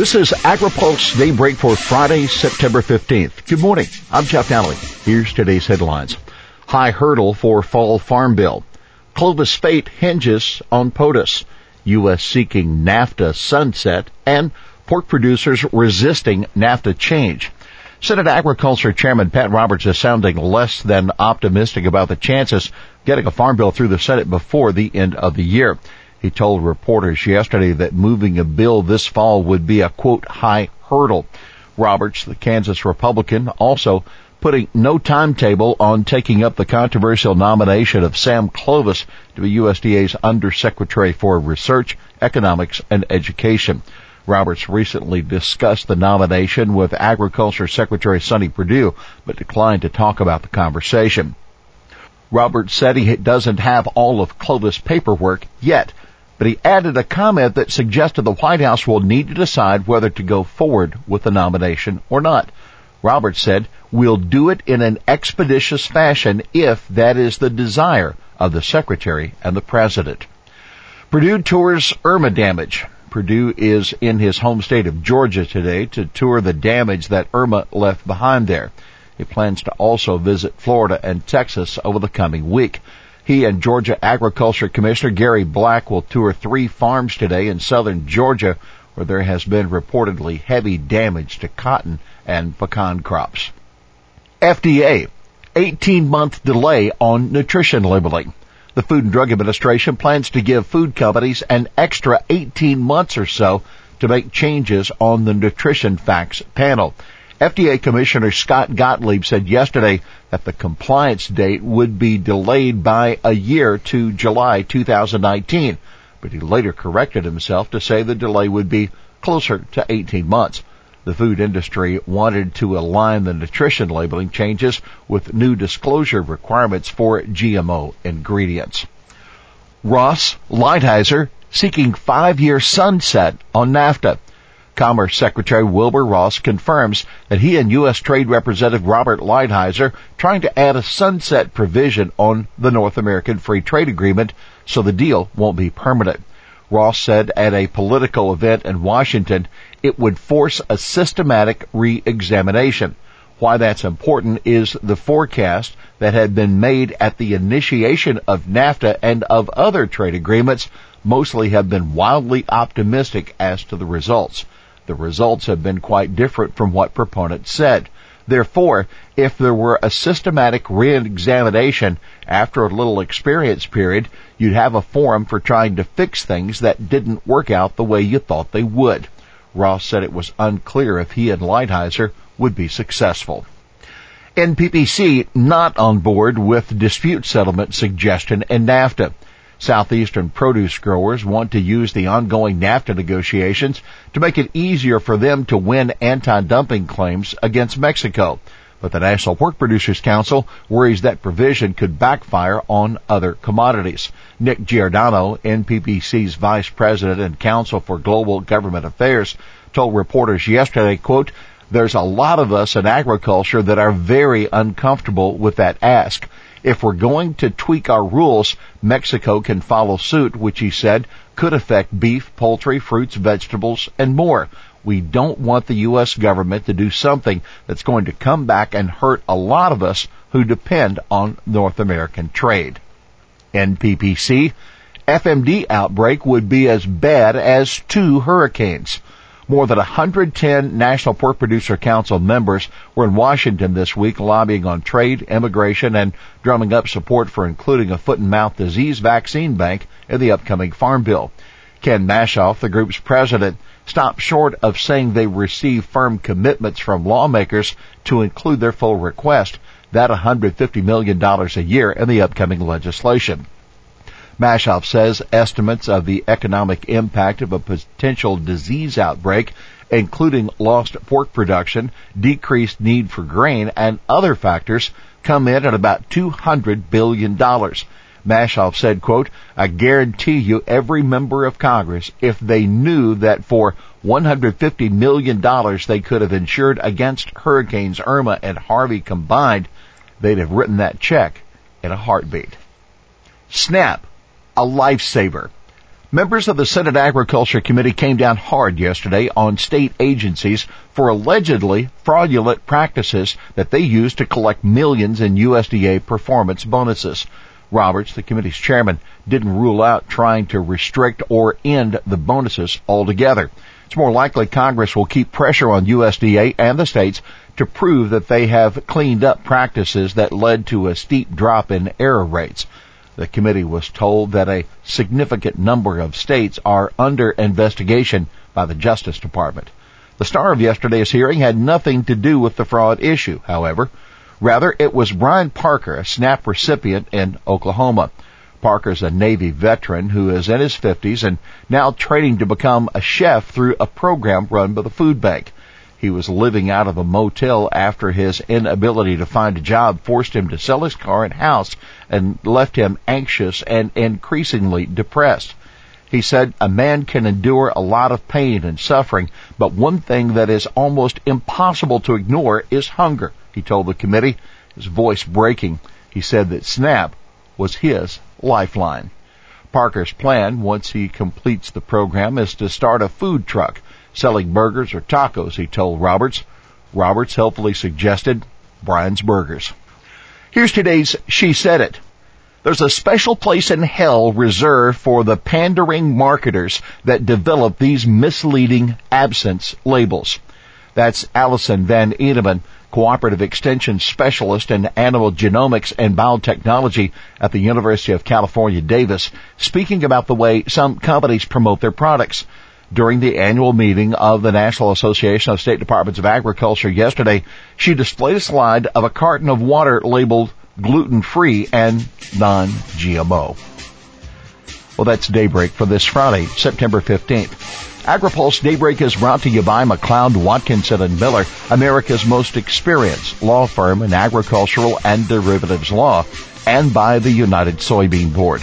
This is AgriPulse Daybreak for Friday, September 15th. Good morning. I'm Jeff Nalley. Here's today's headlines. High hurdle for fall farm bill. Clovis fate hinges on POTUS. U.S. seeking NAFTA sunset and pork producers resisting NAFTA change. Senate Agriculture Chairman Pat Roberts is sounding less than optimistic about the chances getting a farm bill through the Senate before the end of the year. He told reporters yesterday that moving a bill this fall would be a quote high hurdle. Roberts, the Kansas Republican, also putting no timetable on taking up the controversial nomination of Sam Clovis to be USDA's Undersecretary for Research, Economics, and Education. Roberts recently discussed the nomination with Agriculture Secretary Sonny Perdue, but declined to talk about the conversation. Roberts said he doesn't have all of Clovis' paperwork yet, but he added a comment that suggested the White House will need to decide whether to go forward with the nomination or not. Roberts said, we'll do it in an expeditious fashion if that is the desire of the Secretary and the President. Perdue tours Irma damage. Perdue is in his home state of Georgia today to tour the damage that Irma left behind there. He plans to also visit Florida and Texas over the coming week. He and Georgia Agriculture Commissioner Gary Black will tour three farms today in southern Georgia where there has been reportedly heavy damage to cotton and pecan crops. FDA, 18 month delay on nutrition labeling. The Food and Drug Administration plans to give food companies an extra 18 months or so to make changes on the nutrition facts panel. FDA Commissioner Scott Gottlieb said yesterday that the compliance date would be delayed by a year to July 2019, but he later corrected himself to say the delay would be closer to 18 months. The food industry wanted to align the nutrition labeling changes with new disclosure requirements for GMO ingredients. Ross Lighthizer seeking five-year sunset on NAFTA. Commerce Secretary Wilbur Ross confirms that he and U.S. Trade Representative Robert Lighthizer trying to add a sunset provision on the North American Free Trade Agreement so the deal won't be permanent. Ross said at a political event in Washington it would force a systematic re-examination. Why that's important is the forecast that had been made at the initiation of NAFTA and of other trade agreements mostly have been wildly optimistic as to the results. The results have been quite different from what proponents said. Therefore, if there were a systematic re-examination after a little experience period, you'd have a forum for trying to fix things that didn't work out the way you thought they would. Ross said it was unclear if he and Lighthizer would be successful. NPPC not on board with dispute settlement suggestion in NAFTA. Southeastern produce growers want to use the ongoing NAFTA negotiations to make it easier for them to win anti-dumping claims against Mexico. But the National Pork Producers Council worries that provision could backfire on other commodities. Nick Giordano, NPPC's Vice President and Counsel for Global Government Affairs, told reporters yesterday, quote, there's a lot of us in agriculture that are very uncomfortable with that ask. If we're going to tweak our rules, Mexico can follow suit, which he said could affect beef, poultry, fruits, vegetables, and more. We don't want the U.S. government to do something that's going to come back and hurt a lot of us who depend on North American trade. NPPC, FMD outbreak would be as bad as two hurricanes. More than 110 National Pork Producer Council members were in Washington this week lobbying on trade, immigration, and drumming up support for including a foot and mouth disease vaccine bank in the upcoming farm bill. Ken Maschhoff, the group's president, stopped short of saying they received firm commitments from lawmakers to include their full request, that $150 million a year in the upcoming legislation. Maschhoff says estimates of the economic impact of a potential disease outbreak, including lost pork production, decreased need for grain, and other factors, come in at about $200 billion. Maschhoff said, quote, I guarantee you every member of Congress, if they knew that for $150 million they could have insured against hurricanes Irma and Harvey combined, they'd have written that check in a heartbeat. Snap a lifesaver. Members of the Senate Agriculture Committee came down hard yesterday on state agencies for allegedly fraudulent practices that they used to collect millions in USDA performance bonuses. Roberts, the committee's chairman, didn't rule out trying to restrict or end the bonuses altogether. It's more likely Congress will keep pressure on USDA and the states to prove that they have cleaned up practices that led to a steep drop in error rates. The committee was told that a significant number of states are under investigation by the Justice Department. The star of yesterday's hearing had nothing to do with the fraud issue, however. Rather, it was Brian Parker, a SNAP recipient in Oklahoma. Parker's a Navy veteran who is in his 50s and now training to become a chef through a program run by the food bank. He was living out of a motel after his inability to find a job forced him to sell his car and house and left him anxious and increasingly depressed. He said a man can endure a lot of pain and suffering, but one thing that is almost impossible to ignore is hunger, he told the committee, his voice breaking. He said that SNAP was his lifeline. Parker's plan, once he completes the program, is to start a food truck selling burgers or tacos, he told Roberts. Roberts helpfully suggested Brian's Burgers. Here's today's She Said It. There's a special place in hell reserved for the pandering marketers that develop these misleading absence labels. That's Alison Van Eenennaam, Cooperative Extension Specialist in Animal Genomics and Biotechnology at the University of California, Davis, speaking about the way some companies promote their products during the annual meeting of the National Association of State Departments of Agriculture yesterday, she displayed a slide of a carton of water labeled gluten-free and non-GMO. Well, that's Daybreak for this Friday, September 15th. AgriPulse Daybreak is brought to you by McLeod Watkinson and Miller, America's most experienced law firm in agricultural and derivatives law, and by the United Soybean Board.